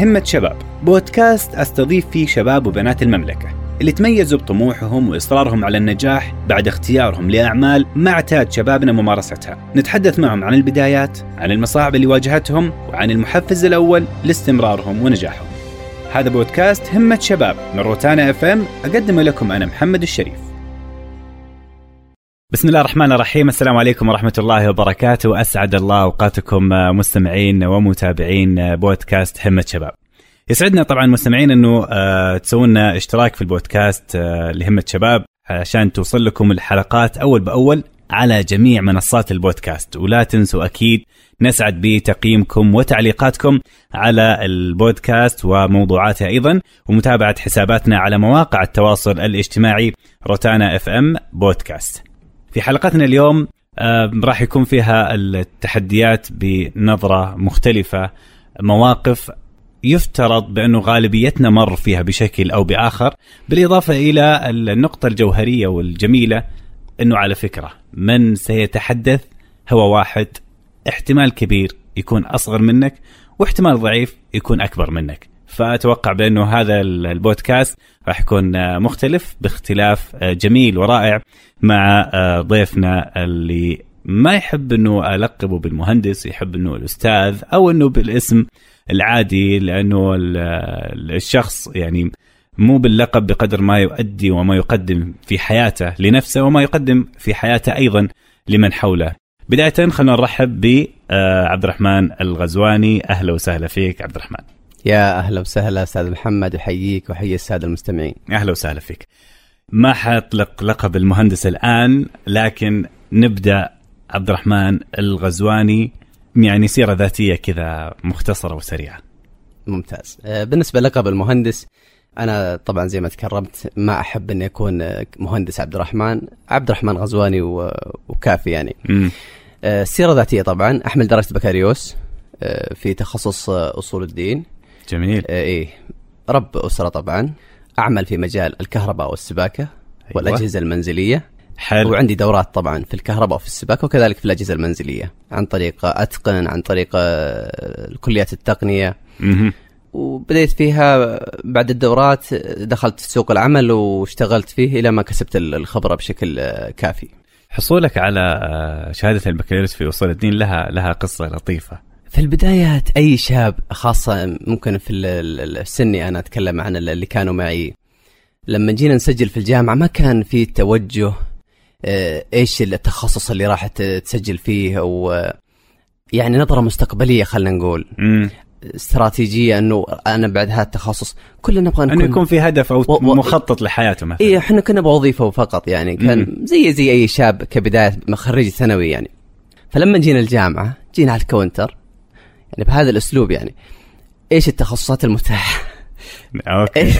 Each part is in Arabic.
همة شباب. بودكاست أستضيف فيه شباب وبنات المملكة اللي تميزوا بطموحهم وإصرارهم على النجاح بعد اختيارهم لأعمال ما اعتاد شبابنا ممارستها. نتحدث معهم عن البدايات عن المصاعب اللي واجهتهم وعن المحفز الأول لاستمرارهم ونجاحهم. هذا بودكاست همة شباب من روتانا إف إم أقدمه لكم أنا محمد الشريف. بسم الله الرحمن الرحيم. السلام عليكم ورحمة الله وبركاته. أسعد الله أوقاتكم مستمعين ومتابعين بودكاست همة شباب. يسعدنا طبعا مستمعين أنه آه، تسوون اشتراك في البودكاست آه، لهمة شباب عشان توصل لكم الحلقات أول بأول على جميع منصات البودكاست. ولا تنسوا أكيد نسعد بتقييمكم وتعليقاتكم على البودكاست وموضوعاته أيضا ومتابعة حساباتنا على مواقع التواصل الاجتماعي روتانا اف ام بودكاست. في حلقتنا اليوم آه، راح يكون فيها التحديات بنظرة مختلفة مواقف يفترض بأنه غالبيتنا مر فيها بشكل أو بآخر بالإضافة إلى النقطة الجوهرية والجميلة أنه على فكرة من سيتحدث هو واحد احتمال كبير يكون أصغر منك واحتمال ضعيف يكون أكبر منك. فأتوقع بأنه هذا البودكاست راح يكون مختلف باختلاف جميل ورائع مع ضيفنا اللي ما يحب إنه ألقبه بالمهندس يحب إنه الأستاذ أو إنه بالاسم العادي لأنه الشخص يعني مو باللقب بقدر ما يؤدي وما يقدم في حياته لنفسه وما يقدم في حياته أيضا لمن حوله. بدايه خلينا نرحب بعبد الرحمن الغزواني أهلا وسهلا فيك عبد الرحمن. يا أهلا وسهلا أستاذ محمد أحييك وأحيي السادة المستمعين. أهلا وسهلا فيك. ما حاطلق لقب المهندس الآن لكن نبدأ عبد الرحمن الغزواني يعني سيرة ذاتية كذا مختصرة وسريعة ممتاز بالنسبة لقب المهندس أنا طبعا زي ما تكرمت ما أحب أني أكون مهندس عبد الرحمن عبد الرحمن غزواني وكافي يعني م. السيرة الذاتية طبعا أحمل درجة بكالوريوس في تخصص أصول الدين جميل إيه رب أسرة طبعا أعمل في مجال الكهرباء والسباكة أيوة. والأجهزة المنزلية حلو وعندي دورات طبعا في الكهرباء وفي السباكة وكذلك في الأجهزة المنزلية عن طريق أتقن عن طريق كليات التقنية مه. وبديت فيها بعد الدورات دخلت في سوق العمل واشتغلت فيه إلى ما كسبت الخبرة بشكل كافي. حصولك على شهادة البكالوريوس في أصول الدين لها لها قصة لطيفة. في البدايات أي شاب خاصة ممكن في السني أنا أتكلم عن اللي كانوا معي لما جينا نسجل في الجامعة ما كان في توجه إيش التخصص اللي راح تسجل فيه أو يعني نظرة مستقبلية خلينا نقول مم. استراتيجية إنه أنا بعد هذا التخصص كلنا نبغى نكون انه يكون في هدف أو و... مخطط لحياته مثلا اي إحنا كنا بوظيفة فقط يعني كان مم. زي زي أي شاب كبداية خريج ثانوي يعني فلما جينا الجامعة جينا على الكاونتر يعني بهذا الأسلوب يعني. إيش التخصصات المتاحة؟ أوكي.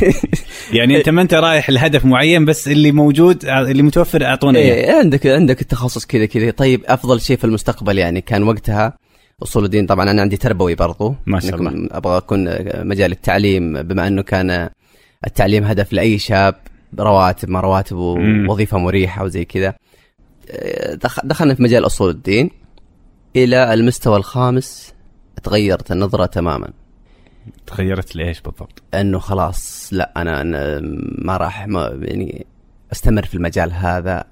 يعني أنت ما أنت رايح لهدف معين بس اللي موجود اللي متوفر أعطونا إياه. إيه عندك عندك التخصص كذا كذا. طيب أفضل شيء في المستقبل يعني كان وقتها أصول الدين. طبعا أنا عندي تربوي برضو. ما شاء الله. أبغى أكون مجال التعليم بما أنه كان التعليم هدف لأي شاب رواتب ما رواتب ووظيفه مريحة وزي كذا. دخلنا في مجال أصول الدين إلى المستوى الخامس. تغيرت النظرة تماما تغيرت لإيش بالضبط؟ إنه خلاص لا أنا, أنا ما راح ما يعني أستمر في المجال هذا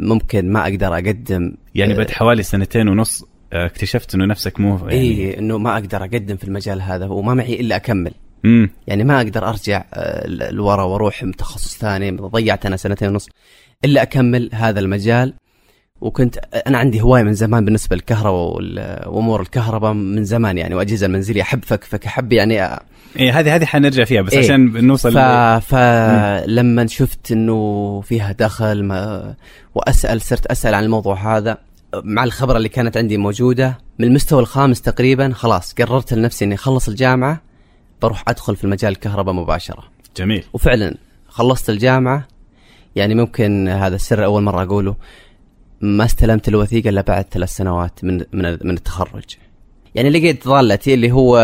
ممكن ما أقدر أقدم يعني بعد حوالي سنتين ونص اكتشفت إنه نفسك مو يعني اي إنه ما أقدر أقدم في المجال هذا وما معي إلا أكمل مم. يعني ما أقدر أرجع لورا وأروح تخصص ثاني ضيعت أنا سنتين ونص إلا أكمل هذا المجال وكنت أنا عندي هواية من زمان بالنسبة للكهرباء وأمور الكهرباء من زمان يعني وأجهزة المنزليه أحب فكفك احب يعني أ... إيه هذه هذه حنرجع فيها بس إيه. عشان نوصل ف... فلما شفت إنه فيها دخل ما... وأسأل صرت أسأل عن الموضوع هذا مع الخبرة اللي كانت عندي موجودة من المستوى الخامس تقريبا خلاص قررت لنفسي إني أخلص الجامعة بروح أدخل في المجال الكهرباء مباشرة. جميل. وفعلا خلصت الجامعة يعني ممكن هذا السر أول مرة أقوله ما استلمت الوثيقة إلا بعد ثلاث سنوات من من من التخرج. يعني لقيت ضالتي اللي هو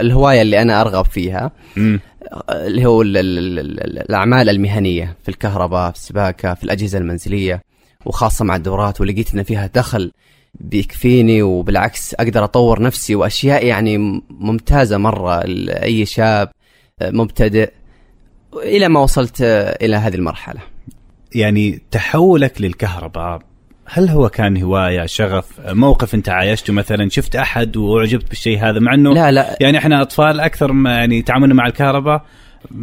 الهواية اللي أنا أرغب فيها م. اللي هو ال ال ال الأعمال المهنية في الكهرباء في السباكة في الأجهزة المنزلية وخاصة مع الدورات ولقيت إن فيها دخل بيكفيني وبالعكس أقدر أطور نفسي وأشياء يعني ممتازة مرة لاي شاب مبتدئ إلى ما وصلت إلى هذه المرحلة. يعني تحولك للكهرباء هل هو كان هواية شغف موقف انت عايشته مثلا شفت أحد وأعجبت بالشيء هذا مع إنه لا لا يعني إحنا أطفال أكثر ما يعني تعاملنا مع الكهرباء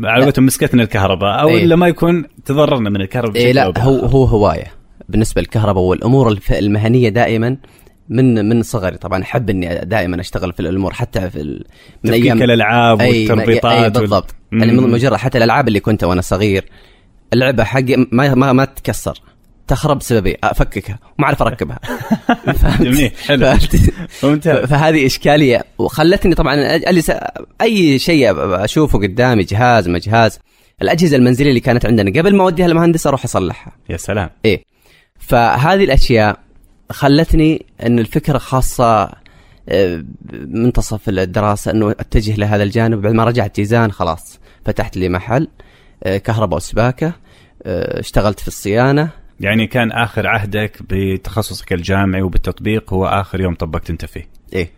على قولتهم مسكتنا الكهرباء أو إيه. إلا ما يكون تضررنا من الكهرباء إيه لا. هو هو هواية بالنسبة للكهرباء والأمور المهنية دائما من من صغري طبعا أحب إني دائما أشتغل في الأمور حتى في ال- من تفكيك الألعاب أي- والتربيطات أي وال- بالضبط مم. يعني من مجرد حتى الألعاب اللي كنت وأنا صغير اللعبة حقي ما ما, ما تتكسر تخرب بسببي أفككها. وما أعرف أركبها؟ جميل. حلو؟ ممتاز. فهذه إشكالية. وخلتني طبعا أجلس أي شيء أشوفه قدامي جهاز ما جهاز. الأجهزة المنزلية اللي كانت عندنا قبل ما أوديها للمهندس أروح أصلحها. يا سلام. إيه. فهذه الأشياء خلتني إن الفكرة خاصة آه، منتصف الدراسة إنه أتجه لهذا الجانب. بعد ما رجعت جيزان خلاص فتحت لي محل آه، كهرباء وسباكة. اشتغلت في الصيانة. يعني كان آخر عهدك بتخصصك الجامعي وبالتطبيق هو آخر يوم طبقت أنت فيه. إيه.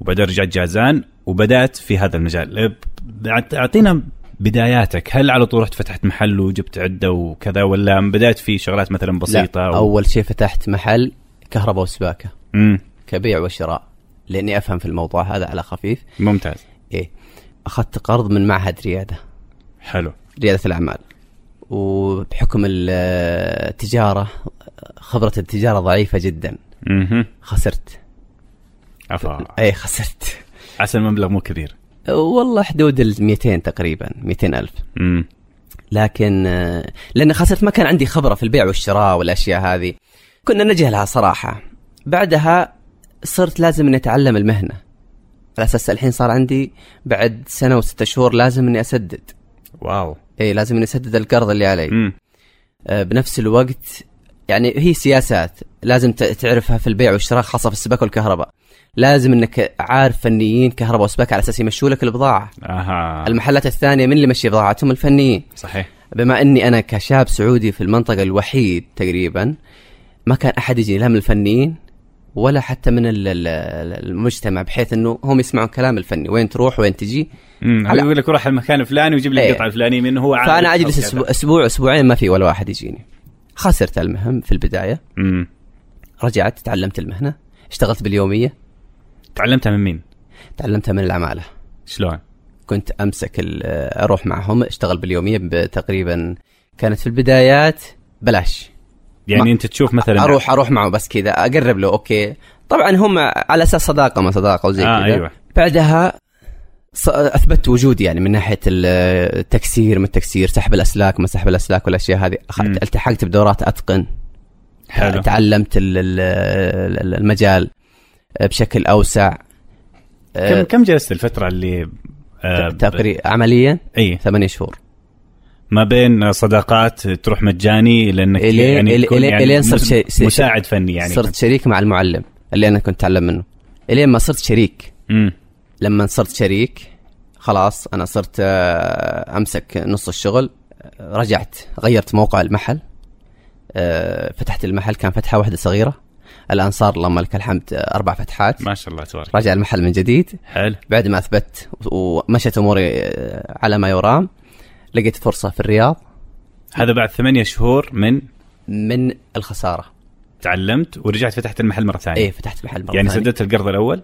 وبعدين رجعت جازان وبدأت في هذا المجال. ب- أعطينا بداياتك. هل على طول رحت فتحت محل وجبت عدة وكذا ولا بدأت في شغلات مثلا بسيطة لا أو... أول شيء فتحت محل كهرباء وسباكة. مم. كبيع وشراء لأني أفهم في الموضوع هذا على خفيف. ممتاز. إيه. أخذت قرض من معهد ريادة. حلو. ريادة الأعمال. وبحكم ال- التجارة خبرة التجارة ضعيفة جدا. خسرت. عفا. أي خسرت. عسى المبلغ مو كبير. والله حدود ال 200 تقريبا 200 ألف. امم لكن لأن خسرت ما كان عندي خبرة في البيع والشراء والأشياء هذه. كنا نجهلها صراحة. بعدها صرت لازم إني أتعلم المهنة. على أساس الحين صار عندي بعد سنة وستة شهور لازم إني أسدد. واو. اي لازم اني اسدد القرض اللي علي. امم آه، بنفس الوقت يعني هي سياسات لازم تعرفها في البيع والشراء خاصة في السباكه والكهرباء. لازم إنك عارف فنيين كهرباء وسباكه على أساس يمشوا لك البضاعة. أها. المحلات الثانية من اللي يمشي بضاعتهم الفنيين. صحيح. بما إني أنا كشاب سعودي في المنطقة الوحيد تقريبا ما كان أحد يجي لا من الفنيين ولا حتى من ال- ال- المجتمع بحيث إنه هم يسمعون كلام الفني. وين تروح وين تجي على- يقول لك روح المكان الفلاني ويجيب لي إيه. القطعة الفلانية منه هو عارف فأنا أجلس. أسبوع أسبوع أسبوعين ما في ولا واحد يجيني. خسرت المهم في البداية. امم رجعت تعلمت المهنة. اشتغلت باليومية. تعلمتها من مين؟ تعلمتها من العماله شلون؟ كنت أمسك ال- أروح معهم اشتغل باليومية تقريبا كانت في البدايات بلاش. يعني أنت تشوف مثلا أروح أروح معه بس كذا أقرب له أوكي. طبعا هم على أساس صداقة ما صداقة وزي آه كذا. أيوه. بعدها اثبت وجودي يعني من ناحية ال- التكسير من التكسير سحب الأسلاك ما سحب الأسلاك والأشياء هذه. مم. التحقت بدورات أتقن. حلو. تعلمت ال- ال- ال- المجال بشكل أوسع. كم آه، كم جلست الفترة اللي آه تقريبا عمليا؟ إي. ثمانية شهور. ما بين صداقات تروح مجاني لأنك إلين- يعني تكون إلين- يعني إلين صرت مساعد فني يعني. صرت شريك مع المعلم اللي أنا كنت أتعلم منه. إلين ما صرت شريك. امم لما صرت شريك خلاص أنا صرت آه، أمسك نص الشغل. رجعت غيرت موقع المحل. آه، فتحت المحل كان فتحة واحدة صغيرة. الآن صار اللهم لك الحمد آه، أربع فتحات. ما شاء الله تبارك. رجع المحل من جديد. حلو. بعد ما أثبت ومشت أموري على ما يرام لقيت فرصة في الرياض. هذا بعد ثمانية شهور من؟ من الخسارة. تعلمت ورجعت فتحت المحل مرة ثانية. إيه فتحت محل مرة يعني ثانية. سددت القرض الأول؟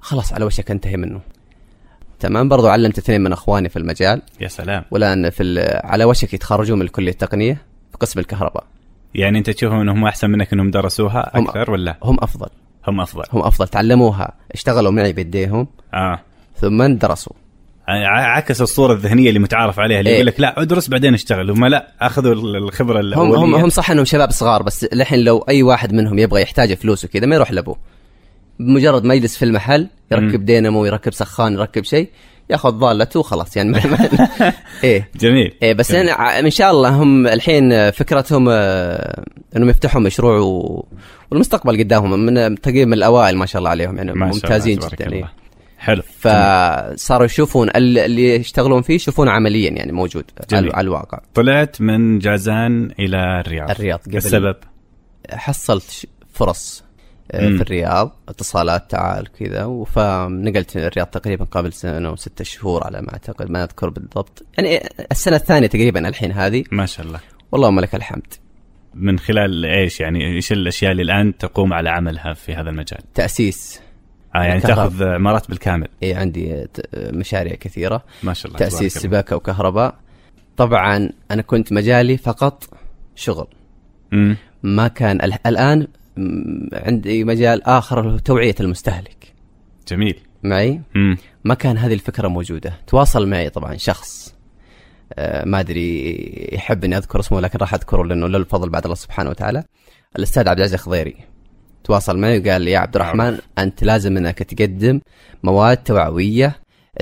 خلاص على وشك انتهي منه. تمام؟ برضو علمت اثنين من اخواني في المجال. يا سلام. والآن في ال- على وشك يتخرجون من الكلية التقنية في قسم الكهرباء. يعني انت تشوفهم انهم احسن منك انهم درسوها هم- أكثر ولا؟ هم أفضل. هم أفضل. هم أفضل. تعلموها. اشتغلوا معي بيديهم. آه. ثم درسوا ع- عكس الصورة الذهنية اللي متعارف عليها اللي إيه. يقول لك لا ادرس بعدين اشتغل. هم لا أخذوا ال- الخبرة هم الأولية. هم هم صح إنهم شباب صغار بس الحين لو أي واحد منهم يبغى يحتاج فلوس وكذا ما يروح لأبوه. بمجرد ما يجلس في المحل يركب. دينامو يركب سخان يركب شيء ياخذ ضالته وخلاص يعني ما ما إيه جميل إيه بس جميل. أنا إن شاء الله هم الحين فكرتهم آه، إنهم يفتحوا مشروع و... والمستقبل قدامهم من تقريبا من الأوائل ما شاء الله عليهم يعني ما شاء الله ممتازين جدا الله. إيه. حلو فصاروا يشوفون ال- اللي يشتغلون فيه يشوفونه عمليا يعني موجود جميل. على الواقع طلعت من جازان إلى الرياض الرياض السبب حصلت فرص. في الرياض اتصالات تعال كذا فنقلت الرياض تقريبا قبل سنة وستة شهور على ما أعتقد ما أذكر بالضبط. يعني السنة الثانية تقريبا الحين هذه. ما شاء الله. واللهم لك الحمد. من خلال إيش يعني إيش الأشياء اللي الآن تقوم على عملها في هذا المجال؟ تأسيس. آه يعني الكهرباء. تأخذ عمارات بالكامل. إيه عندي مشاريع كثيرة. ما شاء الله تأسيس. سباكة وكهرباء. طبعا أنا كنت مجالي فقط شغل. مم. ما كان ال- الآن عندي مجال آخر توعية المستهلك. جميل. معي؟ مم. ما كان هذه الفكرة موجودة. تواصل معي طبعا شخص. آه، ما أدري يحب اني أذكر اسمه لكن راح أذكره لأنه له الفضل بعد الله سبحانه وتعالى. الأستاذ عبد العزيز الخضيري. تواصل معي وقال لي يا عبد الرحمن أنت لازم إنك تقدم مواد توعوية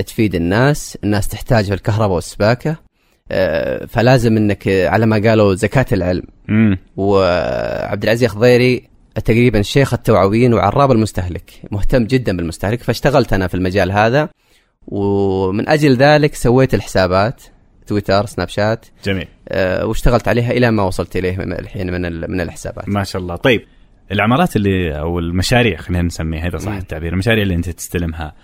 تفيد الناس. الناس تحتاج في الكهرباء والسباكة. آه، فلازم إنك على ما قالوا زكاة العلم. مم. وعبد العزيز الخضيري تقريبا شيخ التوعويين وعراب المستهلك. مهتم جدا بالمستهلك فاشتغلت أنا في المجال هذا. ومن أجل ذلك سويت الحسابات تويتر سناب شات. جميل. أه واشتغلت عليها إلى ما وصلت إليه الحين من من الحسابات. ما شاء الله. طيب العمارات اللي أو المشاريع خلينا نسميها إذا صح. التعبير المشاريع اللي أنت تستلمها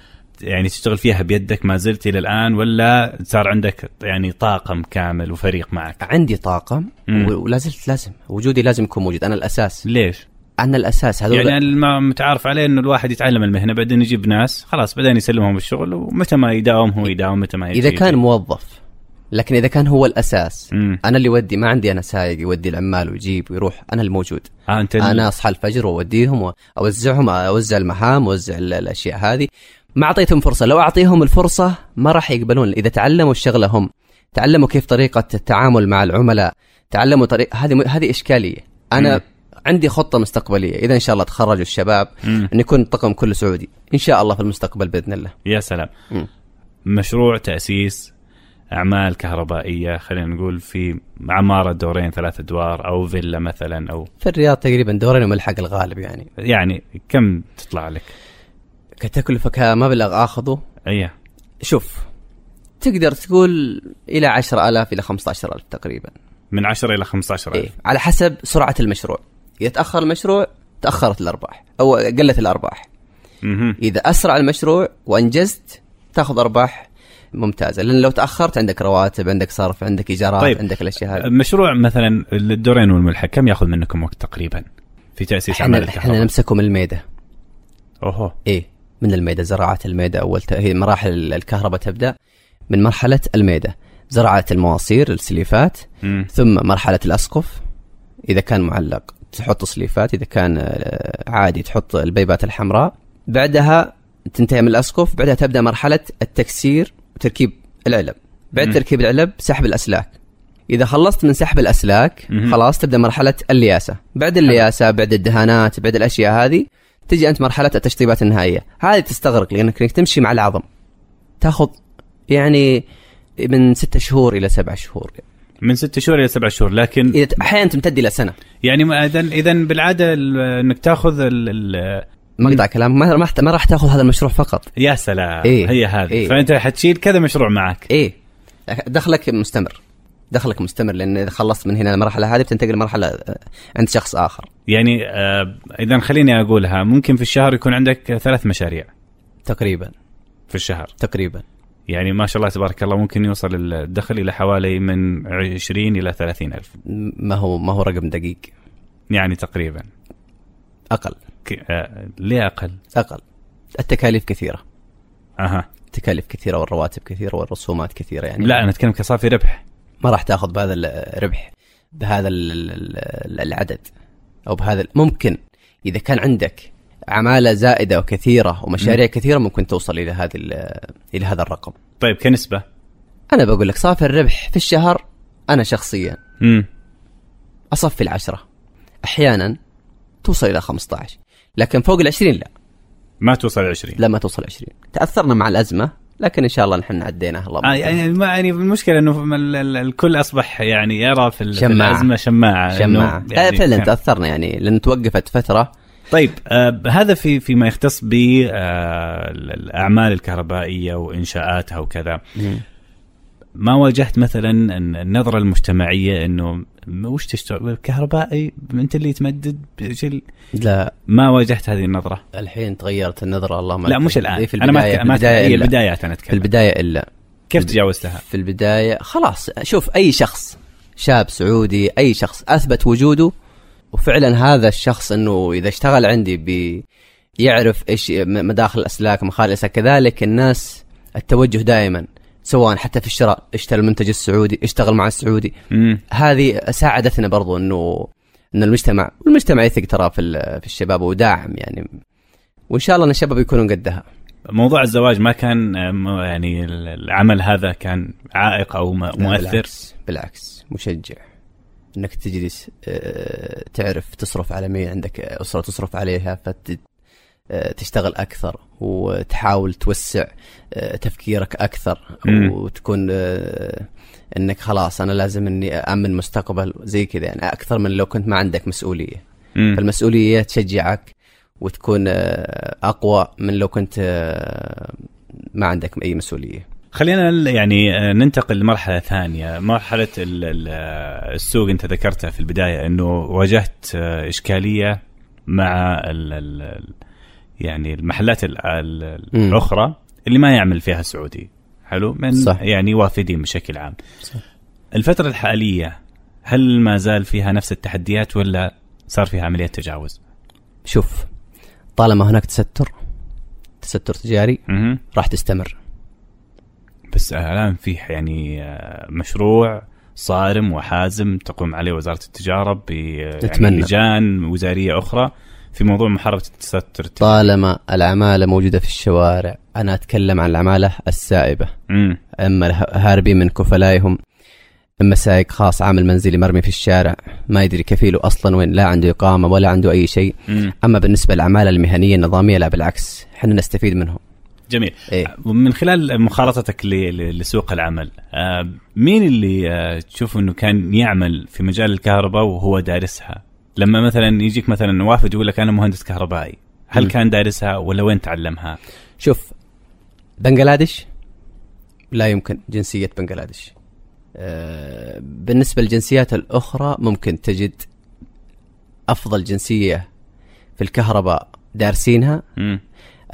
يعني تشتغل فيها بيدك ما زلت إلى الآن ولا صار عندك يعني طاقم كامل وفريق معك؟ عندي طاقم مم. ولا زلت لازم وجودي لازم يكون موجود. أنا الأساس. ليش؟ أنا الأساس هذول يعني الم- متعارف عليه إنه الواحد يتعلم المهنة بعدين يجيب ناس خلاص بعدين يسلمهم الشغل ومتى ما يداوم هو يداوم متى ما يجي اذا كان. موظف لكن إذا كان هو الأساس مم. أنا اللي ودي ما عندي أنا سايق يودي العمال ويجيب ويروح أنا الموجود آه أنت أنا أصحى الفجر وأوديهم واوزعهم أوزع المهام واوزع ال- الأشياء هذه ما أعطيتهم فرصة لو أعطيهم الفرصة ما راح يقبلون إذا تعلموا الشغلة هم تعلموا كيف طريقة التعامل مع العملاء تعلموا طريق هذه هذه إشكالية أنا مم. عندي خطة مستقبلية. إذا إن شاء الله تخرجوا الشباب مم. إن يكون الطقم كله سعودي. إن شاء الله في المستقبل بإذن الله. يا سلام. مم. مشروع تأسيس أعمال كهربائية خلينا نقول في عمارة دورين ثلاث ادوار أو فيلا مثلا أو في الرياض تقريبا دورين وملحق الغالب يعني. يعني كم تطلع لك؟ كتكلفه كمبلغ آخذه. إيه شوف تقدر تقول إلى 10000 إلى 15000 تقريبا. من 10 إلى 15000 إيه؟ على حسب سرعة المشروع. اذا تاخر المشروع تأخرت الأرباح أو قلت الأرباح. إذا أسرع المشروع وأنجزت تأخذ أرباح ممتازة لأن لو تأخرت عندك رواتب عندك صرف عندك إيجارات طيب. عندك الأشياء هذه مشروع مثلا الدورين والملحق كم يأخذ منكم وقت تقريبا في تأسيس اعمال إحنا؟ نمسكه من الميدة أوهو إيه من الميدة زراعة الميدة أول ت... هي مراحل الكهرباء تبدأ من مرحلة الميدة زراعة المواصير السليفات. ثم مرحلة الأسقف إذا كان معلق تحط سليفات إذا كان آه، عادي تحط البيبات الحمراء. بعدها تنتهي من الأسقف بعدها تبدأ مرحلة التكسير وتركيب العلب. بعد مم. تركيب العلب سحب الأسلاك. إذا خلصت من سحب الأسلاك مهم. خلاص تبدأ مرحلة الياسة. بعد الياسة بعد الدهانات بعد الأشياء هذه تجي أنت مرحلة التشطيبات النهائية. هذه تستغرق لأنك تمشي مع العظم. تاخذ يعني من ستة شهور إلى سبع شهور. من ست شهور إلى سبع شهور لكن إذا أحيانا تمتد إلى سنة. يعني اذا اذا بالعادة ال- إنك تاخذ ال مقطع كلام. ما ما ما راح تاخذ هذا المشروع فقط. يا سلام. إيه. هي هذه. إيه. فأنت حتشيل كذا مشروع معك. إيه. دخلك مستمر. دخلك مستمر لأن إذا خلصت من هنا المرحلة هذه بتنتقل لمرحلة آه، عند شخص آخر. يعني آه اذا خليني أقولها ممكن في الشهر يكون عندك ثلاث مشاريع. تقريبا. في الشهر. تقريبا. يعني ما شاء الله تبارك الله ممكن يوصل الدخل إلى حوالي من 20 إلى 30 ألف. ما هو ما هو رقم دقيق؟ يعني تقريبا. أقل. آه ليه أقل؟ أقل. التكاليف كثيرة. أها. التكاليف كثيرة والرواتب كثيرة والرسومات كثيرة يعني. لا أنا أتكلم كصافي ربح. ما راح تأخذ بهذا الربح بهذا ال- ال- ال- العدد أو بهذا ممكن. إذا كان عندك عماله زائدة وكثيرة ومشاريع كثيرة ممكن توصل إلى هذه ال- إلى هذا الرقم. طيب كنسبة؟ أنا بقول لك صافي الربح في الشهر أنا شخصيا امم أصفي العشرة. أحيانا توصل إلى 15 لكن فوق العشرين لا. ما توصل 20 لا ما توصل 20 تأثرنا مع الأزمة لكن إن شاء الله نحن عديناها الله آه يعني ما يعني المشكلة إنه ال- ال- الكل أصبح يعني يرى في, ال- في شماعة. الأزمة شماعة شماعة. يعني فعلا تأثرنا يعني. لأن توقفت فترة طيب آه هذا في فيما يختص بالاعمال الكهربائية وإنشاءاتها وكذا. ما واجهت مثلا النظرة المجتمعية إنه وش تشتغل؟ كهربائي أنت اللي تمدد بشيل لا. ما واجهت هذه النظرة؟ الحين تغيرت النظرة اللهم لا مش. الآن. في أنا ما أتك- ما في البداية هي. البدايات أنا في اتكلم البداية إلا. كيف تجاوزتها؟ في البداية خلاص شوف أي شخص شاب سعودي أي شخص أثبت وجوده وفعلا هذا الشخص إنه إذا اشتغل عندي بي يعرف إيش مداخل الأسلاك الأسلاك. كذلك الناس التوجه دائما سواء حتى في الشراء اشتري المنتج السعودي اشتغل مع السعودي. مم. هذه ساعدتنا برضو إنه إن المجتمع والمجتمع يثق ترى في في الشباب وداعم يعني. وإن شاء الله إن الشباب يكونون قدها. موضوع الزواج ما كان يعني ال- العمل هذا كان عائق أو مؤثر؟ بالعكس, بالعكس مشجع. انك تجلس آه، تعرف تصرف على مين عندك أسرة تصرف عليها فت آه، أكثر وتحاول توسع آه، تفكيرك أكثر. وتكون آه، إنك خلاص أنا لازم إني امن مستقبل زي كذا يعني أكثر من لو كنت ما عندك مسؤولية. فالمسؤولية تشجعك وتكون آه، أقوى من لو كنت آه، ما عندك أي مسؤولية خلينا يعني آه، ننتقل لمرحلة ثانية مرحلة آه، السوق انت ذكرتها في البداية انه واجهت آه، إشكالية مع ال ال يعني المحلات ال-. الأخرى اللي ما يعمل فيها سعودي حلو من صح. يعني وافدين بشكل عام صح. الفترة الحالية هل ما زال فيها نفس التحديات ولا صار فيها عملية تجاوز؟ شوف طالما هناك تستر تستر تجاري. راح تستمر بس الان في يعني آه، مشروع صارم وحازم تقوم عليه وزارة التجارة ب يعني نتمنى. لجان وزارية أخرى في موضوع محاربة التستر. طالما العمالة موجودة في الشوارع أنا أتكلم عن العمالة السائبة. امم أما الهاربين من كفلائهم إما سائق خاص عامل منزلي مرمي في الشارع ما يدري كفيله أصلا وين لا عنده إقامة ولا عنده أي شيء. أما بالنسبة للعمالة المهنية النظامية لا بالعكس إحنا نستفيد منهم. جميل. إيه. ومن خلال مخالطتك لسوق العمل آه، مين اللي آه، تشوف إنه كان يعمل في مجال الكهرباء وهو دارسها؟ لما مثلا يجيك مثلا وافد يقول لك أنا مهندس كهربائي هل مم. كان دارسها ولا وين تعلمها؟ شوف بنغلاديش؟ لا يمكن جنسية بنغلاديش. آه، بالنسبة للجنسيات الأخرى ممكن تجد أفضل جنسية في الكهرباء دارسينها امم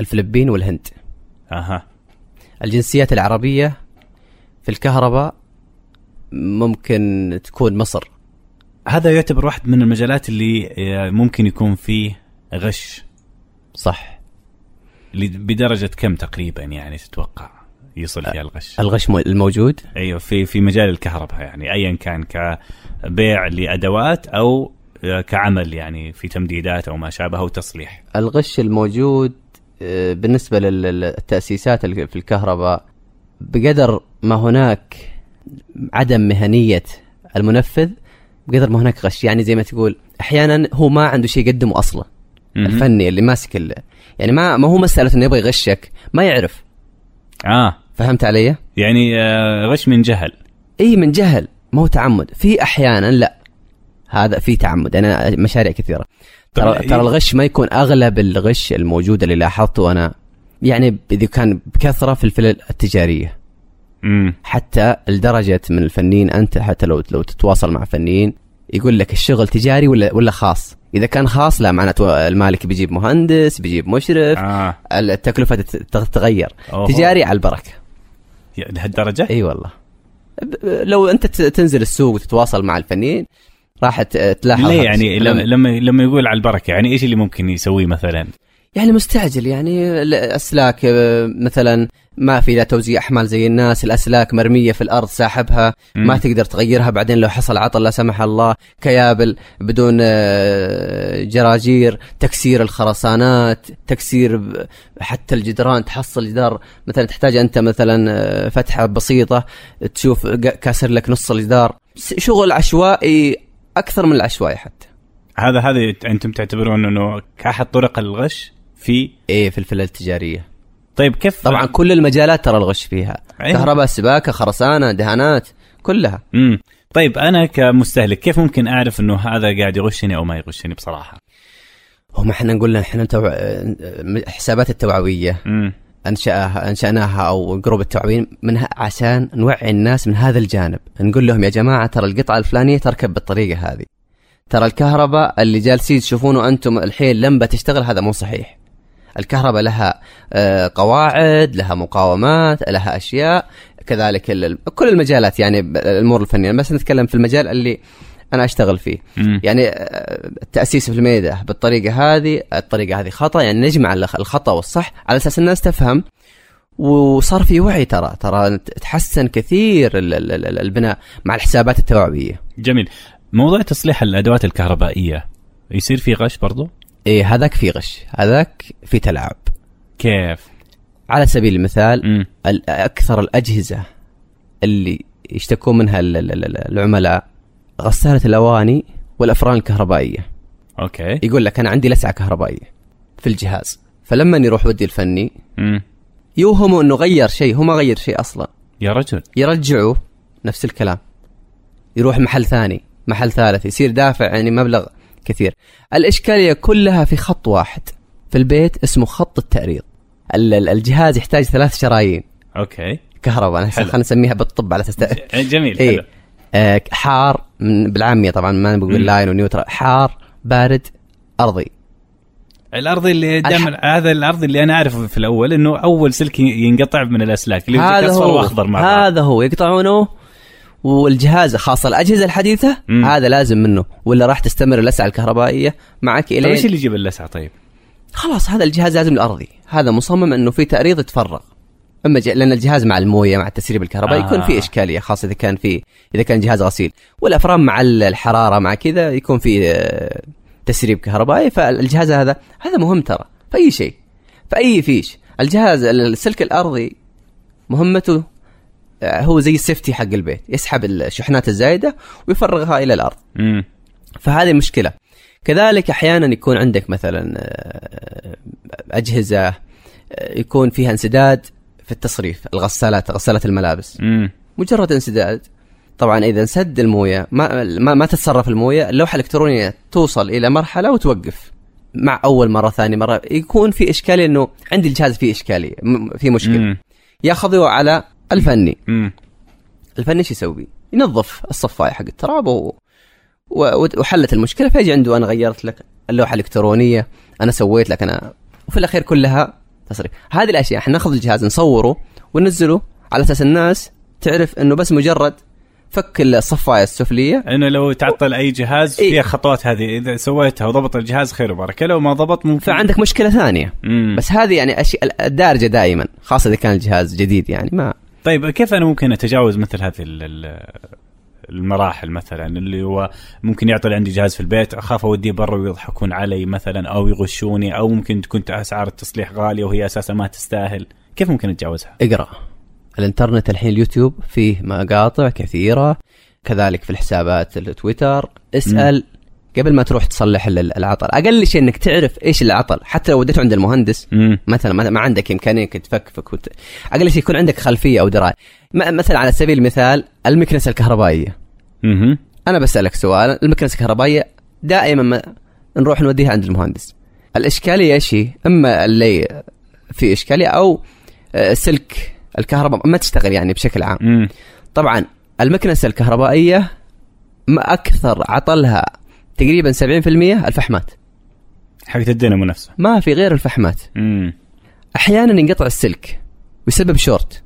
الفلبين والهند. أها. الجنسيات العربية في الكهرباء ممكن تكون مصر. هذا يعتبر واحد من المجالات اللي آه، ممكن يكون فيه غش. صح. بدرجة كم تقريبا يعني تتوقع يصل فيها الغش؟ الغش مو- الموجود؟ أيوه في في مجال الكهرباء يعني ايا كان كبيع لأدوات أو آه، كعمل يعني في تمديدات أو ما شابه أو تصليح. الغش الموجود آه، بالنسبة للتأسيسات ال- في الكهرباء بقدر ما هناك عدم مهنية المنفذ بقدر ما هناك غش. يعني زي ما تقول أحيانا هو ما عنده شيء يقدمه مهم. الفني اللي ماسك ال- يعني ما ما هو مسألة إنه يبغى يغشك ما يعرف. آه. فهمت علي؟ يعني آه، غش من جهل. اي من جهل ما هو تعمد. في أحيانا لا هذا في تعمد. أنا مشاريع كثيرة. ترى إيه؟ ترى الغش ما يكون أغلب الغش الموجود اللي لاحظته أنا. يعني إذا كان بكثرة في الفلل التجارية. امم حتى لدرجة من الفنيين أنت حتى لو لو تتواصل مع فنيين يقول لك الشغل تجاري ولا ولا خاص. إذا كان خاص لا معناته المالك بيجيب مهندس بيجيب مشرف آه. التكلفة تت- تتغير. أوهو. تجاري على البركة. لهالدرجة؟ إي والله. لو أنت تنزل السوق وتتواصل مع الفنيين راح تلاحظ ليه يعني. لما لما لما يقول على البركة يعني إيش اللي ممكن يسويه مثلا يعني مستعجل يعني الأسلاك آه، مثلا ما في لا توزيع أحمال زي الناس الأسلاك مرمية في الأرض ساحبها. ما تقدر تغيرها بعدين لو حصل عطل لا سمح الله كيابل بدون آه، جراجير تكسير الخرسانات تكسير حتى الجدران تحصل جدار مثلا تحتاج أنت مثلا آه، فتحة بسيطة تشوف كاسر لك نص الجدار شغل عشوائي أكثر من العشوائي حتى. هذا هذا أنتم تعتبرون إنه كاحد طرق الغش في إيه في الفلل التجارية. طيب كيف طبعا كل المجالات ترى الغش فيها. أيوة. كهرباء سباكة خرسانة دهانات كلها. امم طيب أنا كمستهلك كيف ممكن أعرف إنه هذا قاعد يغشني أو ما يغشني بصراحة؟ هم إحنا نقول إحنا توع... حسابات التوعوية. امم انشاها أنشأناها أو جروب التعويم منها عشان نوعي الناس من هذا الجانب. نقول لهم يا جماعة ترى القطعة الفلانية تركب بالطريقة هذه. ترى الكهرباء اللي جالسين تشوفونه أنتم الحين لمبة تشتغل هذا مو صحيح. الكهرباء لها آه، قواعد لها مقاومات لها أشياء. كذلك كل المجالات يعني الأمور الفنية. بس نتكلم في المجال اللي أنا أشتغل فيه. مم. يعني آه، التاسيس في الميدة بالطريقة هذه الطريقة هذه خطأ. يعني نجمع الخ- الخطأ والصح على أساس الناس تفهم وصار في وعي ترى ترى تحسن كثير ال- ال- ال- البناء مع الحسابات التوعوية. جميل. موضوع تصليح الأدوات الكهربائية يصير في غش برضو؟ إيه هذاك في غش. هذاك في تلاعب كيف؟ على سبيل المثال أكثر الأجهزة اللي يشتكون منها ال- ال- ال- العملاء غسالة الأواني والأفران الكهربائية. أوكي. يقول لك أنا عندي لسعة كهربائية في الجهاز فلما يروح ودي الفني مم. يوهموا إنه غير شيء هو ما غير شيء أصلا. يا رجل. يرجعوا نفس الكلام. يروح محل ثاني محل ثالث يصير دافع يعني مبلغ كثير. الإشكالية كلها في خط واحد. في البيت اسمه خط التأريض. ال- ال- الجهاز يحتاج ثلاث شرايين. okay. كهرباء أنا. خلينا نسميها بالطب على أساس جميل إيه. حلو. آه، حار من بالعامية طبعا ما. بقول line و neutral حار بارد أرضي الارضي اللي دائما هذا الارضي اللي أنا أعرفه في الأول إنه أول سلك ينقطع من الأسلاك اللي هذا اصفر هو وأخضر مع بعض هذا هو يقطعونه والجهاز خاصة الأجهزة الحديثة مم. هذا لازم منه ولا راح تستمر اللسعه الكهربائية معك طيب إيش اللي يجيب اللسعه طيب؟ خلاص هذا الجهاز لازم الأرضي هذا مصمم إنه في تأريض يتفرغ أما ج... لأن الجهاز مع الموية مع التسريب الكهربائي آه. يكون في إشكالية خاصة إذا كان في إذا كان جهاز غسيل والافران مع ال- الحرارة مع كذا يكون في آه، تسريب كهربائي. فالجهاز هذا هذا مهم ترى في أي شيء في أي فيش. الجهاز السلك الأرضي مهمته آه، هو زي السيفتي حق البيت يسحب الشحنات الزايدة ويفرغها إلى الأرض. امم فهذه مشكلة. كذلك أحيانا يكون عندك مثلا آه، آه، يكون فيها انسداد في التصريف الغسالات غسالة الملابس. امم مجرد انسداد. طبعا إذا انسد الموية ما, ما, ما تتصرف الموية اللوحة الإلكترونية توصل إلى مرحلة وتوقف. مع أول مرة ثاني مرة يكون في إشكالية إنه عندي الجهاز فيه إشكالية م- في مشكلة. ياخذوا على الفني. امم الفني إيش يسوي؟ ينظف الصفاية حق التراب و... و... وحلت المشكلة فيجي عنده أنا غيرت لك اللوحة الإلكترونية أنا سويت لك أنا وفي الأخير كلها تصريف هذه الأشياء إحنا ناخذ الجهاز نصوره وننزله على أساس الناس تعرف إنه بس مجرد فك الصفايه السفلية. إنه لو تعطل أي جهاز إيه. فيها خطوات هذه إذا سويتها وضبط الجهاز خير وبركة لو ما ضبط ممكن. فعندك مشكلة ثانية. مم. بس هذه يعني اشياء الدارجة دائما خاصة إذا كان الجهاز جديد يعني ما. طيب كيف أنا ممكن أتجاوز مثل هذه ال- ال- المراحل مثلا اللي هو ممكن يعطل عندي جهاز في البيت أخاف أوديه برا ويضحكون علي مثلا أو يغشوني أو ممكن تكون أسعار التصليح غالية وهي أساسا ما تستاهل. كيف ممكن أتجاوزها؟ اقرأ. الإنترنت الحين اليوتيوب فيه مقاطع كثيرة كذلك في الحسابات التويتر. اسأل قبل ما تروح تصلح ال- العطل. أقل شيء إنك تعرف إيش العطل. حتى لو وديته عند المهندس امم مثلا ما عندك إمكانية إنك تفكفك وت... أقل شيء يكون عندك خلفية أو دراية. م- مثلا على سبيل المثال المكنسة الكهربائية. أها أنا بسألك سؤال المكنسة الكهربائية دائما ما نروح نوديها عند المهندس. الإشكالية إيش هي؟ أما اللي في إشكالية أو آه، سلك الكهرباء ما تشتغل يعني بشكل عام. امم طبعا المكنسة الكهربائية ما أكثر عطلها تقريبا 70% الفحمات. حقت الدينامو نفسه. ما في غير الفحمات. امم أحيانا ينقطع السلك ويسبب شورت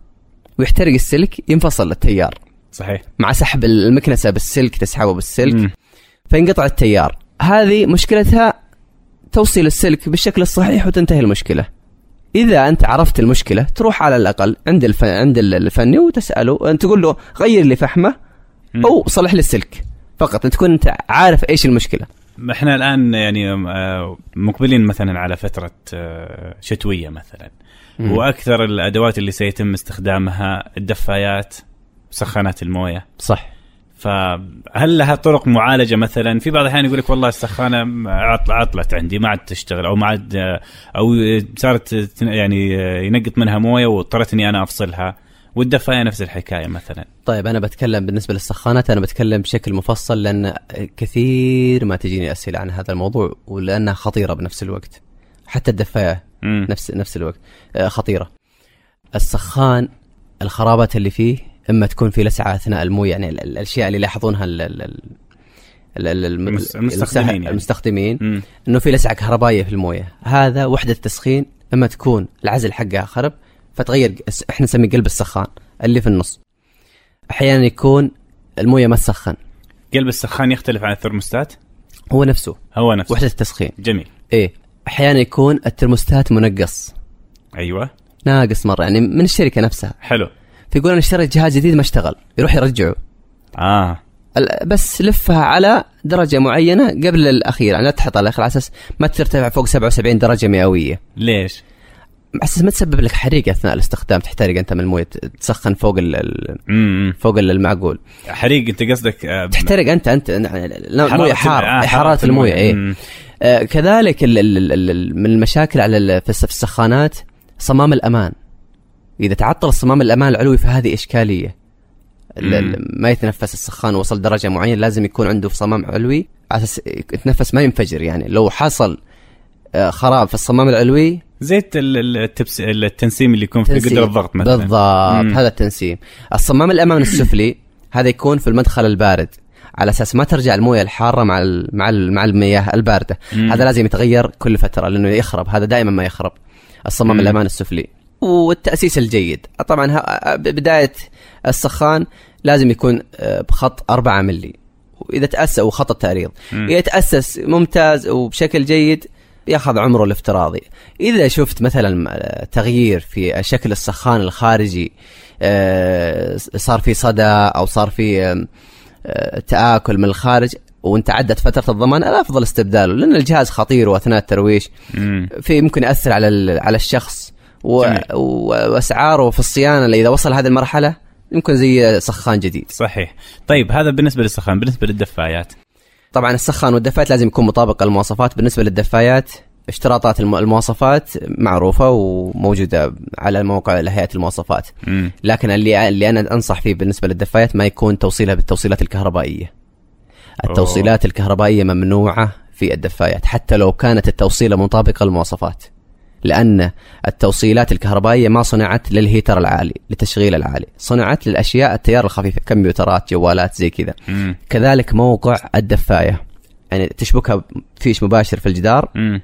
ويحترق السلك ينفصل التيار. صحيح. مع سحب المكنسة بالسلك تسحبه بالسلك مم. فينقطع التيار. هذه مشكلتها توصيل السلك بالشكل الصحيح وتنتهي المشكلة. إذا أنت عرفت المشكلة تروح على الأقل عند الف... عند الفني وتسأله أنت تقول له غير لي فحمة. أو صلح لي السلك. فقط أنت تكون أنت عارف إيش المشكلة. إحنا الآن يعني آه، مقبلين مثلا على فترة آه، شتوية مثلا. وأكثر الأدوات اللي سيتم استخدامها الدفايات. سخانات الموية. صح. فهل لها طرق معالجة مثلا؟ في بعض الأحيان يقول لك والله السخانة عطل عطلت عندي ما عاد تشتغل أو ما عاد أو صارت يعني ينقط منها موية واضطريت إني أنا أفصلها. والدفاية نفس الحكاية مثلا. طيب أنا بتكلم بالنسبة للسخانات أنا بتكلم بشكل مفصل لأن كثير ما تجيني أسئلة عن هذا الموضوع ولأنها خطيرة بنفس الوقت. حتى الدفاية. نفس نفس الوقت. آه، خطيرة. السخان الخرابات اللي فيه اما تكون في لسعة اثناء الموية يعني ال- الأشياء اللي يلاحظونها ال- ال- ال- ال- ال- الم- المس- المستخدمين يعني. المستخدمين مم. إنه في لسعة كهربائية في الموية. هذا وحدة التسخين إما تكون العزل حقها خرب فتغير إحنا نسميه قلب السخان اللي في النص. أحيانا يكون الموية ما تسخن. قلب السخان يختلف عن الثرموستات؟ هو نفسه. هو نفسه. وحدة التسخين. جميل. إيه. أحيانا يكون الترموستات منقص. أيوه. ناقص مرة يعني من الشركة نفسها. حلو. فيقول أنا اشتريت جهاز جديد ما اشتغل يروح يرجعه. آه. بس لفها على درجة معينة قبل الأخير يعني لا تحط على الأخير على أساس ما ترتفع فوق 77 درجة مئوية. ليش؟ على أساس ما تسبب لك حريق أثناء الاستخدام تحترق أنت من الموية ت- تسخن فوق ال- فوق ال- المعقول. حريق أنت قصدك آه، تحترق أنت أنت لا حرارة الموية ال- حار آه، حراره الموية إيه. مم. آه كذلك ال ال ال ال من المشاكل على في الس- في السخانات صمام الأمان. إذا تعطل الصمام الأمان العلوي فهذه ال- ما يتنفس السخان وصل درجة معينة لازم يكون عنده صمام علوي. على أساس يتنفس ما ينفجر يعني. لو حصل آه، خراب في الصمام العلوي زيت ال- ال- التبس... التنسيم اللي يكون في. قدر الضغط مثلا. بالضبط. هذا التنسيم. الصمام الأمان السفلي هذا يكون في المدخل البارد. على أساس ما ترجع الموية الحارة مع ال مع ال مع المياه الباردة. مم. هذا لازم يتغير كل فترة لأنه يخرب هذا دائما ما يخرب. الصمام. الأمان السفلي. والتأسيس الجيد طبعا بداية السخان لازم يكون آه، بخط 4 ملي وإذا تاسس وخط التعريض مم. إذا تأسس ممتاز وبشكل جيد يأخذ عمره الافتراضي إذا شفت مثلا آه، تغيير في شكل السخان الخارجي آه، صار في صدى أو صار في تآكل من الخارج وانت عدت فترة الضمان الافضل استبداله لأن الجهاز خطير وأثناء الترويش. في ممكن يأثر على على الشخص. وأسعاره في الصيانة اللي إذا وصل هذه المرحلة يمكن زي سخان جديد. صحيح. طيب هذا بالنسبة للسخان بالنسبة للدفايات. طبعا السخان والدفايات لازم يكون مطابق المواصفات بالنسبة للدفايات اشتراطات الم- المواصفات معروفة وموجودة على موقع هيئه المواصفات. مم. لكن اللي اللي أنا أنصح فيه بالنسبة للدفايات ما يكون توصيلها بالتوصيلات الكهربائية. التوصيلات الكهربائية ممنوعة في الدفايات حتى لو كانت التوصيلة مطابقة للمواصفات. لأن التوصيلات الكهربائية ما صنعت للهيتر العالي للتشغيل العالي صنعت للأشياء التيار الخفيف كمبيوترات جوالات زي كذا. كذلك موقع الدفاية يعني تشبكها فيش مباشر في الجدار مم.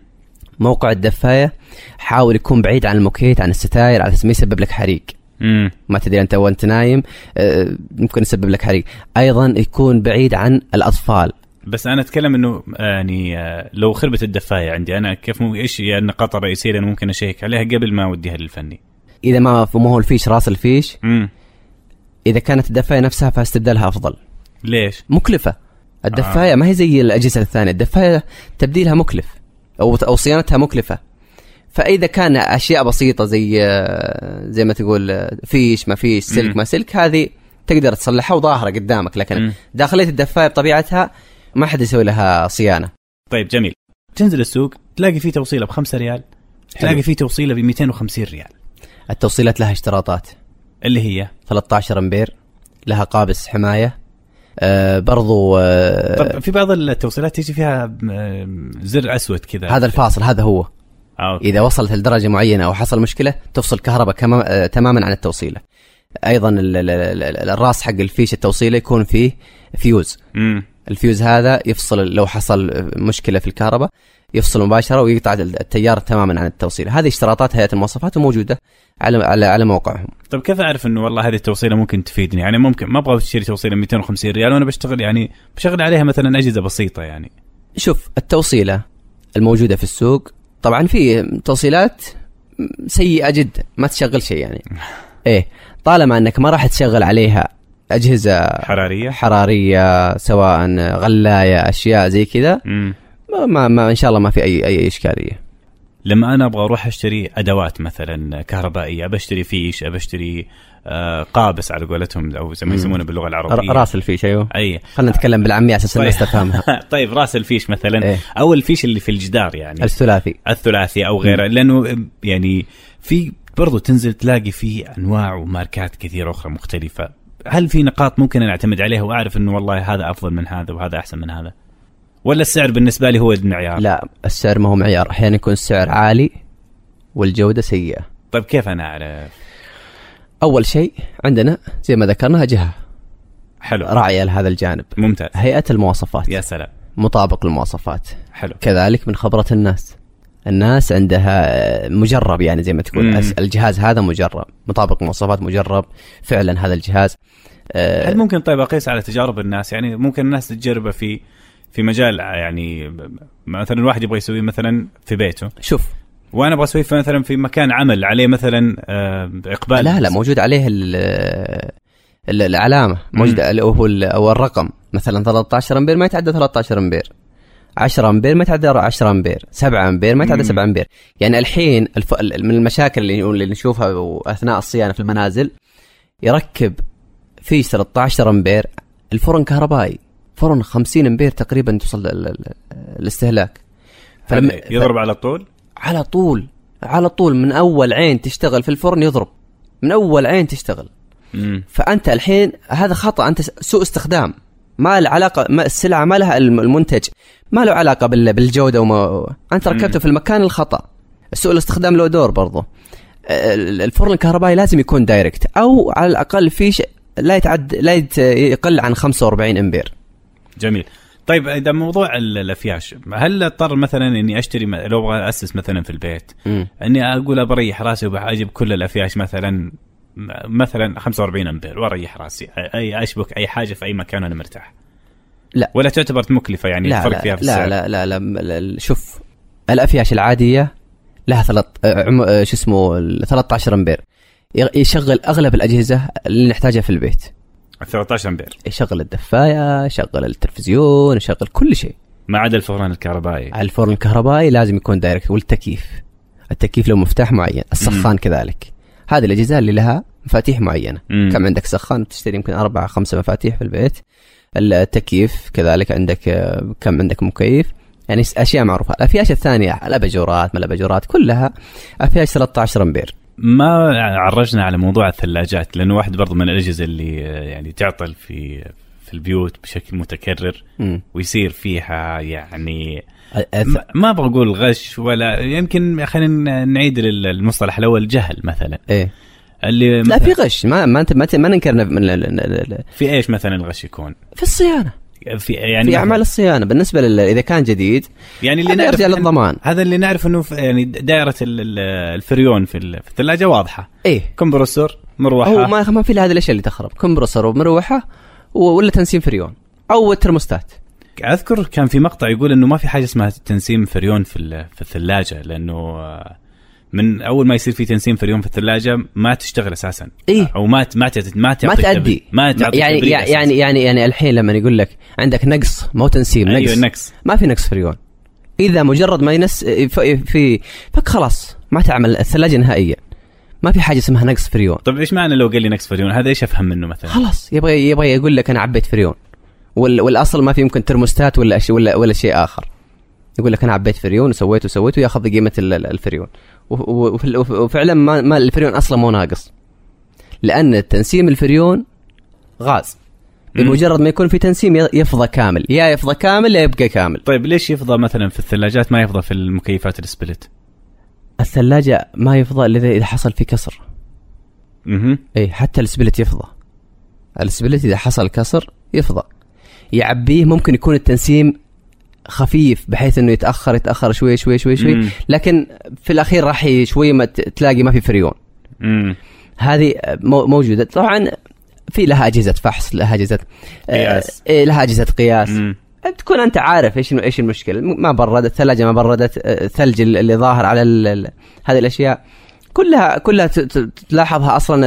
موقع الدفاية حاول يكون بعيد عن الموكيت عن الستاير على ما يسبب لك حريق مم. ما تدري أنت وأنت نايم آه، ممكن يسبب لك حريق أيضا يكون بعيد عن الأطفال بس أنا أتكلم إنه آه، يعني آه، لو خربت الدفاية عندي أنا كيف مو إيش هي النقاط الرئيسيه اللي ممكن أشيك عليها قبل ما أوديها للفني إذا ما ما هو الفيش راس الفيش مم. إذا كانت الدفاية نفسها فاستبدالها أفضل ليش مكلفة الدفاية آه. ما هي زي الأجهزة الثانية الدفاية تبديلها مكلف أو أو صيانتها مكلفة فإذا كان أشياء بسيطة زي آه، زي ما تقول فيش ما فيش سلك مم. ما سلك هذه تقدر تصلحها وظاهرة قدامك لكن مم. داخلية الدفاية بطبيعتها ما حد يسوي لها صيانة. طيب جميل. تنزل السوق تلاقي فيه توصيلة ب 5 ريال تلاقي فيه توصيلة ب 250 ريال. التوصيلات لها اشتراطات. اللي هي؟ 13 أمبير لها قابس حماية آه برضو آه طب في بعض التوصيلات تيجي فيها آه، زر أسود كذا. هذا الفاصل هذا هو. آه، okay. إذا وصلت لدرجة معينة أو حصل مشكلة تفصل كهرباء كما آه تماما عن التوصيلة. أيضا ال- ال- ال- ال- الراس حق الفيش التوصيلة يكون فيه فيوز. مم. الفيوز هذا يفصل لو حصل مشكلة في الكهرباء يفصل مباشرة ويقطع التيار تماما عن التوصيله هذه اشتراطات هيئة المواصفات وموجودة على على على موقعهم. طيب كيف أعرف إنه والله هذه التوصيلة ممكن تفيدني؟ يعني ممكن ما أبغى أشتري توصيلة 250 ريال وأنا بشتغل يعني بشغل عليها مثلا أجهزة بسيطة يعني. شوف التوصيلة الموجودة في السوق طبعا في توصيلات سيئة جدا ما تشغل شيء يعني. إيه طالما إنك ما راح تشغل عليها أجهزة حرارية. حرارية سواء غلاية أشياء زي كذا. ما, ما, ما إن شاء الله ما في أي أي إشكالية. لما أنا أبغى أروح أشتري أدوات مثلا كهربائية بشتري فيش بشتري آه قابس على قولتهم أو زي ما. يسمونه باللغة العربية. راس الفيش أيوه. أي. خلينا نتكلم بالعامية على أساس الناس طيب. تفهمها. طيب راس الفيش مثلا. إيه. أو الفيش اللي في الجدار يعني. الثلاثي. الثلاثي أو غيره. لأنه يعني في برضو تنزل تلاقي فيه أنواع وماركات كثيرة أخرى مختلفة. هل في نقاط ممكن أن أعتمد عليها وأعرف إنه والله هذا أفضل من هذا وهذا أحسن من هذا؟ ولا السعر بالنسبة لي هو المعيار؟ لا السعر ما هو معيار. أحيانا يكون السعر عالي والجودة سيئة. طيب كيف أنا أعرف؟ أول شيء عندنا زي ما ذكرنا جهة. حلو. راعيه لهذا الجانب. ممتاز. هيئة المواصفات. يا سلام. مطابق للمواصفات. حلو. كذلك من خبرة الناس. الناس عندها مجرب يعني زي ما تقول. مم. الجهاز هذا مجرب مطابق مواصفات مجرب فعلا هذا الجهاز آه، هل ممكن طيب أقيس على تجارب الناس؟ يعني ممكن الناس تجربه في في مجال يعني مثلا الواحد يبغى يسويه مثلا في بيته. شوف. وأنا أبغى أسويه مثلا في مكان عمل عليه مثلا آه، إقبال. لا لا موجود عليه ال ال- العلامة موجود هو أو الرقم. مثلا 13 أمبير ما يتعدى 13 أمبير. 10 أمبير ما يتعدى 10 أمبير 7 أمبير ما يتعدى مم. 7 أمبير. يعني الحين الف... من المشاكل اللي اللي نشوفها اثناء الصيانة في المنازل يركب فيش 13 أمبير الفرن كهربائي. فرن 50 أمبير تقريبا توصل ال- ال- الاستهلاك فلما يضرب على طول؟ على طول على طول. من أول عين تشتغل في الفرن يضرب. من أول عين تشتغل. مم. فأنت الحين هذا خطأ أنت سوء استخدام. ما له علاقة ما السلعة ما لها الم- المنتج ما له علاقة بال- بالجودة وما أنت ركبته في المكان الخطأ. سوء الاستخدام له دور برضه ال- الفرن الكهربائي لازم يكون direct أو على الأقل في لا يتعد لا يت- يقل عن 45 أمبير. جميل. طيب إذا موضوع ال- الأفياش هل أضطر مثلا إني أشتري م- لو أبغى أسس مثلا في البيت إني أقول أبريح راسي وبجيب كل الأفياش مثلا م- مثلا 45 أمبير وأريح رأسي. أي أشبك أي حاجة في أي مكان وأنا مرتاح. لا. ولا تعتبر مكلفة يعني لا الفرق لا فيها في لا, لا لا لا لا شوف الأفياش العادية لها ثلاث آه، عم- آه، شو اسمه ال 13 أمبير. يشغل أغلب الأجهزة اللي نحتاجها في البيت. 13 أمبير. يشغل الدفاية يشغل التلفزيون يشغل كل شيء. ما عدا الفرن الكهربائي. الفرن الكهربائي لازم يكون دايركت والتكييف. التكييف له مفتاح معين السخان كذلك. هذه الأجهزة اللي لها مفاتيح معينة. مم. كم عندك؟ سخان تشتري يمكن أربعة خمسة مفاتيح في البيت. التكييف كذلك عندك آه، كم عندك مكيف. يعني أشياء معروفة. الأفياش الثانية الأباجورات ما الأباجورات كلها أفياش 13 امبير ما عرجنا على موضوع الثلاجات لأنه واحد برضو من الأجهزة اللي آه، يعني تعطل في في البيوت بشكل متكرر مم. ويصير فيها يعني ما- ما بقول غش ولا يمكن خلينا نعيد لل- المصطلح الأول جهل مثلا. إيه. اللي لا في غش. ما ما انت ما, ما ننكر في إيش مثلا الغش يكون؟ في الصيانة. في يعني في أعمال الصيانة. بالنسبة لل إذا كان جديد يعني اللي نعرف يرجع للضمان. هذا اللي نعرف إنه في- يعني دائرة ال- ال- الفريون في ال- في الثلاجة واضحة. إيه. compressor مروحة. هو ما ما في الا هذه الأشياء اللي تخرب. compressor ومروحة ولا تنسيم فريون. أو الترموستات. أذكر كان في مقطع يقول إنه ما في حاجة اسمها تنسيم فريون في في الثلاجة لأنه آه، من أول ما يصير في تنسيم فريون في الثلاجة ما تشتغل أساسا. إيه. أو ما ما ما ما تبريد. ما تعطيك يعني يعني. يعني يعني يعني الحين لما يقول لك عندك نقص مو تنسيم نقص. أيوه النقص ما في نقص فريون. إذا مجرد ما ينس في فك خلاص ما تعمل الثلاجة نهائيا. ما في حاجة اسمها نقص فريون. طيب إيش معنى لو قال لي نقص فريون؟ هذا إيش أفهم منه مثلا؟ خلاص يبغى يبغى يقول لك أنا عبيت فريون. وال والأصل ما في يمكن ترموستات ولا أشي ولا ولا شيء آخر. يقول لك أنا عبيت فريون وسويت وسويت وياخذ قيمة ال- ال- الفريون. وفعلا ما, ما الفريون أصلا مو ناقص. لأن تنسيم الفريون غاز. بمجرد ما يكون في تنسيم يفضى كامل. يا يفضى كامل يا يبقى كامل. طيب ليش يفضى مثلا في الثلاجات ما يفضى في المكيفات ال split؟ الثلاجة ما يفضى إلا إذا حصل في كسر. أها اي حتى ال split يفضى. ال split إذا حصل كسر يفضى. يعبيه ممكن يكون التنسيم خفيف بحيث إنه يتأخر يتأخر شوي شوي شوي شوي. مم. لكن في الأخير راح شوي ما تلاقي ما في فريون. امم هذه مو- موجودة. طبعا في لها أجهزة فحص لها أجهزة قياس. إيه، لها أجهزة قياس. امم تكون أنت عارف إيش إيش المشكلة. ما بردت الثلاجة ما بردت الثلج اللي ظاهر على هذه الأشياء كلها كلها تلاحظها أصلا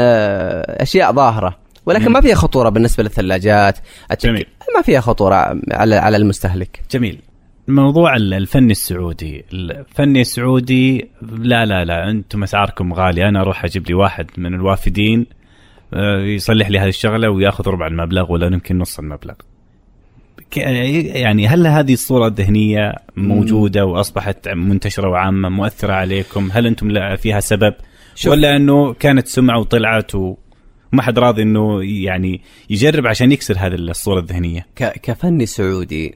أشياء ظاهرة. ولكن مم. ما فيها خطورة بالنسبة للثلاجات. جميل. ما فيها خطورة على على المستهلك. جميل. موضوع ال- الفني السعودي. الفني السعودي لا لا لا أنتم أسعاركم غالية. أنا أروح أجيب لي واحد من الوافدين يصلح لي هذه الشغلة ويأخذ ربع المبلغ ولا يمكن نص المبلغ. يعني هل هذه الصورة الذهنية موجودة وأصبحت منتشرة وعامة مؤثرة عليكم؟ هل أنتم فيها سبب؟ شوف. ولا أنه كانت سمعة وطلعت و- وما حد راضي أنه يعني يجرب عشان يكسر هذه الصورة الذهنية؟ ك- كفني سعودي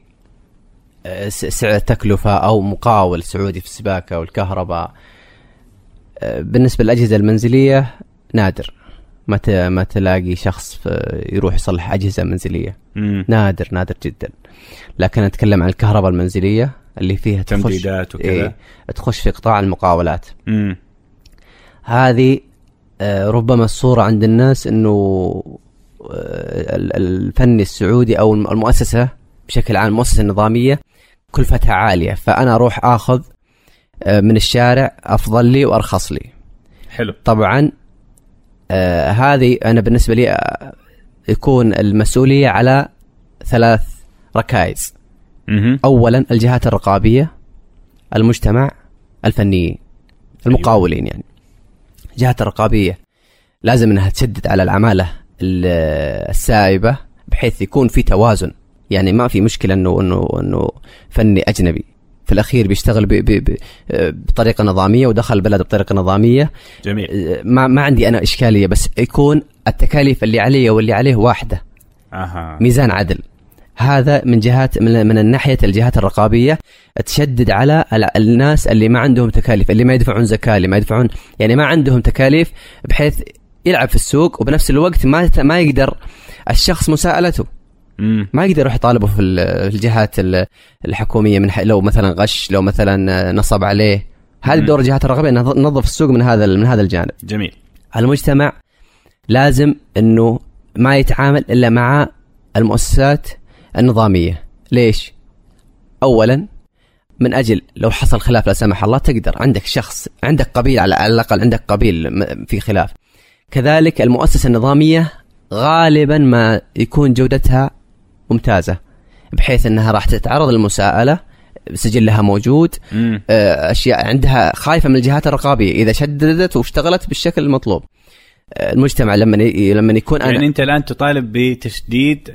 آه، سعر تكلفة أو مقاول سعودي في السباكة والكهرباء آه، بالنسبة للأجهزة المنزلية نادر. ما ما تلاقي شخص يروح يصلح أجهزة منزلية. مم. نادر نادر جدا. لكن أتكلم عن الكهرباء المنزلية اللي فيها تخش تمديدات وكذا. إيه تخش في قطاع المقاولات. مم. هذه آه، ربما الصورة عند الناس إنه آه، ال- الفني السعودي أو الم- المؤسسة بشكل عام المؤسسة النظامية كلفتها عالية. فأنا أروح آخذ آه، من الشارع أفضل لي وأرخص لي. حلو. طبعا آه، هذه أنا بالنسبة لي آه، يكون المسؤولية على ثلاث ركائز. اولا الجهات الرقابية المجتمع الفنيين المقاولين يعني. الجهات الرقابية لازم إنها تشدد على العمالة ال- السائبة بحيث يكون في توازن. يعني ما في مشكلة انه انه إنه فني أجنبي. في الأخير بيشتغل ب ب ب بطريقة نظامية ودخل البلد بطريقة نظامية. جميل. ما ما عندي أنا إشكالية بس يكون التكاليف اللي علي واللي عليه واحدة. أها. ميزان عدل. هذا من جهات من, من الناحية الجهات الرقابية تشدد على ال- الناس اللي ما عندهم تكاليف اللي ما يدفعون زكاة اللي ما يدفعون يعني ما عندهم تكاليف بحيث يلعب في السوق وبنفس الوقت ما ما يقدر الشخص مساءلته. مم. ما يقدر يروح يطالبه في ال- في الجهات ال- الحكومية من لو مثلا غش لو مثلا نصب عليه. هذه مم. دور الجهات الرقابية انها تنظف السوق من هذا من هذا الجانب. جميل. المجتمع لازم إنه ما يتعامل إلا مع المؤسسات النظامية. ليش؟ اولا من أجل لو حصل خلاف لا سمح الله تقدر. عندك شخص عندك قبيل على الأقل عندك قبيل في خلاف. كذلك المؤسسة النظامية غالبا ما يكون جودتها ممتازة بحيث إنها راح تتعرض للمساءلة سجلها موجود مم. آه، أشياء عندها خايفة من الجهات الرقابية إذا شددت واشتغلت بالشكل المطلوب. آه، المجتمع لما لما يكون يعني أنت الآن تطالب بتشديد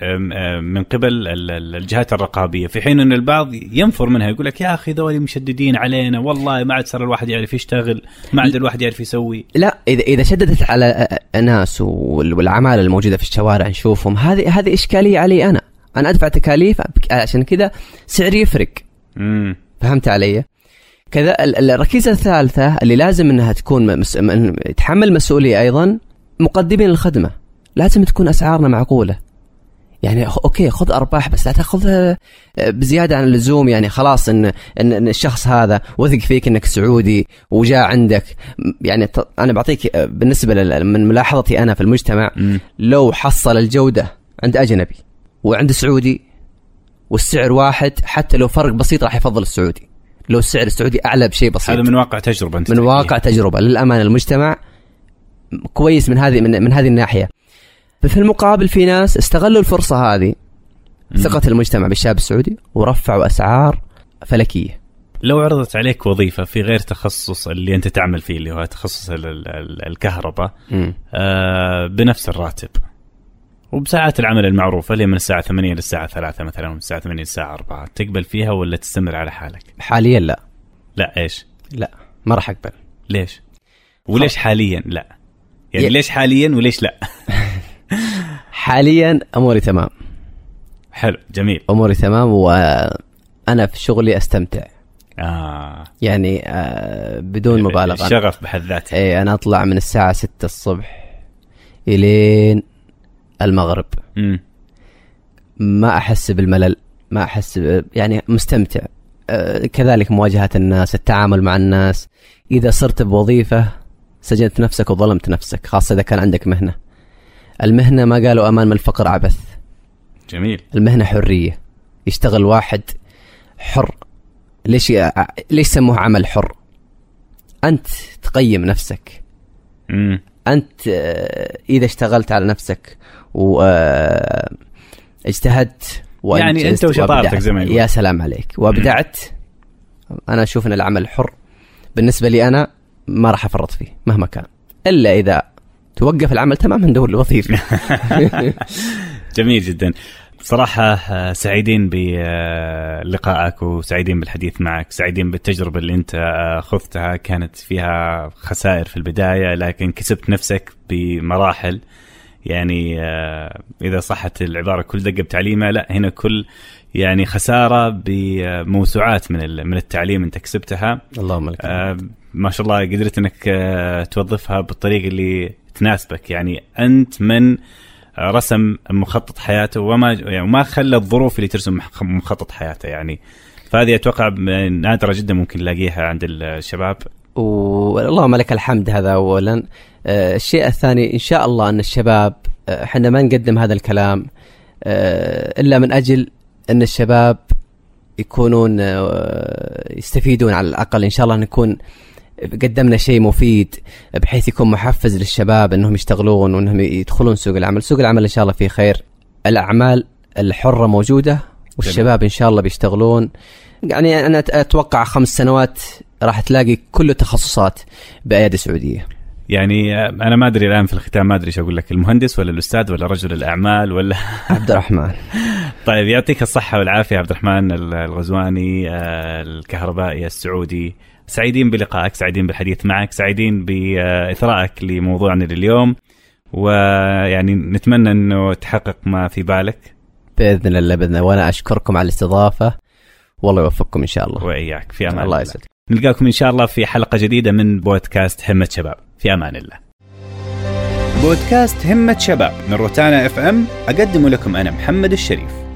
من قبل ال- ال- الجهات الرقابية في حين إن البعض ينفر منها يقول لك يا أخي ذولي مشددين علينا والله ما عاد صار الواحد يعرف يشتغل ما عاد الواحد يعرف يسوي. لا اذا إذا شددت على ناس وال- والعمالة الموجودة في الشوارع نشوفهم هذه هذه إشكالية علي أنا. أنا أدفع تكاليف عشان كذا سعري يفرق. امم فهمت علي؟ كذا ال- ال- الركيزة الثالثة اللي لازم إنها تكون مس... يتحمل مسؤولية أيضا مقدمين الخدمة. لازم تكون أسعارنا معقولة. يعني أوكي خذ أرباح بس لا تاخذها بزيادة عن اللزوم. يعني خلاص ان ان, إن الشخص هذا وثق فيك إنك سعودي وجاء عندك. يعني أنا بعطيك آه، بالنسبة من ملاحظتي أنا في المجتمع لو حصل الجودة عند أجنبي وعند سعودي والسعر واحد حتى لو فرق بسيط راح يفضل السعودي. لو السعر السعودي أعلى بشيء بسيط. هذا من واقع تجربة أنت من تحكيها. واقع تجربة. للأمانة المجتمع كويس من هذه من, من هذه الناحية. في المقابل في ناس استغلوا الفرصة هذه. ثقة المجتمع بالشاب السعودي ورفعوا أسعار فلكية. لو عرضت عليك وظيفة في غير تخصص اللي أنت تعمل فيه اللي هو تخصص ال- ال- ال- الكهرباء آه بنفس الراتب وبساعات العمل المعروفة اللي من الساعة 8 للساعة 3 مثلا ومن الساعة 8 للساعة 4 تقبل فيها ولا تستمر على حالك؟ حاليا لا لا إيش؟ لا ما راح أقبل ليش؟ وليش حاليا لا؟ يعني ي- ليش حاليا وليش لا؟ حاليا أموري تمام حلو جميل أموري تمام وأنا في شغلي أستمتع آه يعني آه بدون مبالغة الشغف بحد ذاته اي أنا أطلع من الساعة 6 الصبح إلين المغرب. امم ما أحس بالملل ما أحس. يعني مستمتع. آه كذلك مواجهة الناس التعامل مع الناس. إذا صرت بوظيفة سجنت نفسك وظلمت نفسك خاصة إذا كان عندك مهنة. المهنة ما قالوا أمان من الفقر عبث. جميل. المهنة حرية. يشتغل واحد حر. ليش ي... ليش سموه عمل حر؟ أنت تقيم نفسك. أنت آه، إذا اشتغلت على نفسك واجتهدت يعني أنت وشطارتك زي ما يقول. يا سلام عليك. وابدعت أنا أشوف إن العمل الحر بالنسبة لي أنا ما راح أفرط فيه مهما كان. إلا إذا توقف العمل تماما ندور له وظيفه جميل جدا. صراحة آه، سعيدين بلقائك وسعيدين بالحديث معك سعيدين بالتجربة اللي انت آه، خضتها. كانت فيها خسائر في البداية لكن كسبت نفسك بمراحل. يعني آه، إذا صحت العبارة كل دقة بتعليمها لا هنا كل يعني خسارة بموسوعات من من التعليم انت كسبتها. اللهم لك ما شاء الله قدرت انك آه، توظفها بالطريقة اللي تناسبك. يعني أنت من رسم مخطط حياته وما يعني ما خلى الظروف اللي ترسم مخطط حياته يعني. فهذه أتوقع نادرة جدا ممكن نلاقيها عند الشباب. واللهم لك الحمد هذا اولا. آه، الشيء الثاني إن شاء الله أن الشباب آه، إحنا ما نقدم هذا الكلام آه، إلا من أجل أن الشباب يكونون يستفيدون على الأقل. إن شاء الله نكون قدمنا شيء مفيد بحيث يكون محفز للشباب إنهم يشتغلون وإنهم يدخلون سوق العمل، سوق العمل إن شاء الله فيه خير. الأعمال الحرة موجودة والشباب إن شاء الله بيشتغلون. يعني أنا أتوقع خمس سنوات راح تلاقي كل التخصصات بأيادي سعودية. يعني أنا ما أدري الآن في الختام ما أدري إيش أقول لك المهندس ولا الأستاذ ولا رجل الأعمال ولا عبد الرحمن. طيب يعطيك الصحة والعافية عبد الرحمن الغزواني آه، الكهربائي السعودي. سعيدين بلقائك سعيدين بالحديث معك سعيدين باثرائك لموضوعنا لليوم. ويعني نتمنى إنه تحقق ما في بالك. بإذن الله بإذن الله. وأنا أشكركم على الاستضافة. والله يوفقكم إن شاء الله. وإياك. في أمان الله. يسعدك. نلقاكم إن شاء الله في حلقة جديدة من بودكاست همة شباب. في أمان الله. بودكاست همة شباب من روتانا إف إم. أقدم لكم أنا محمد الشريف.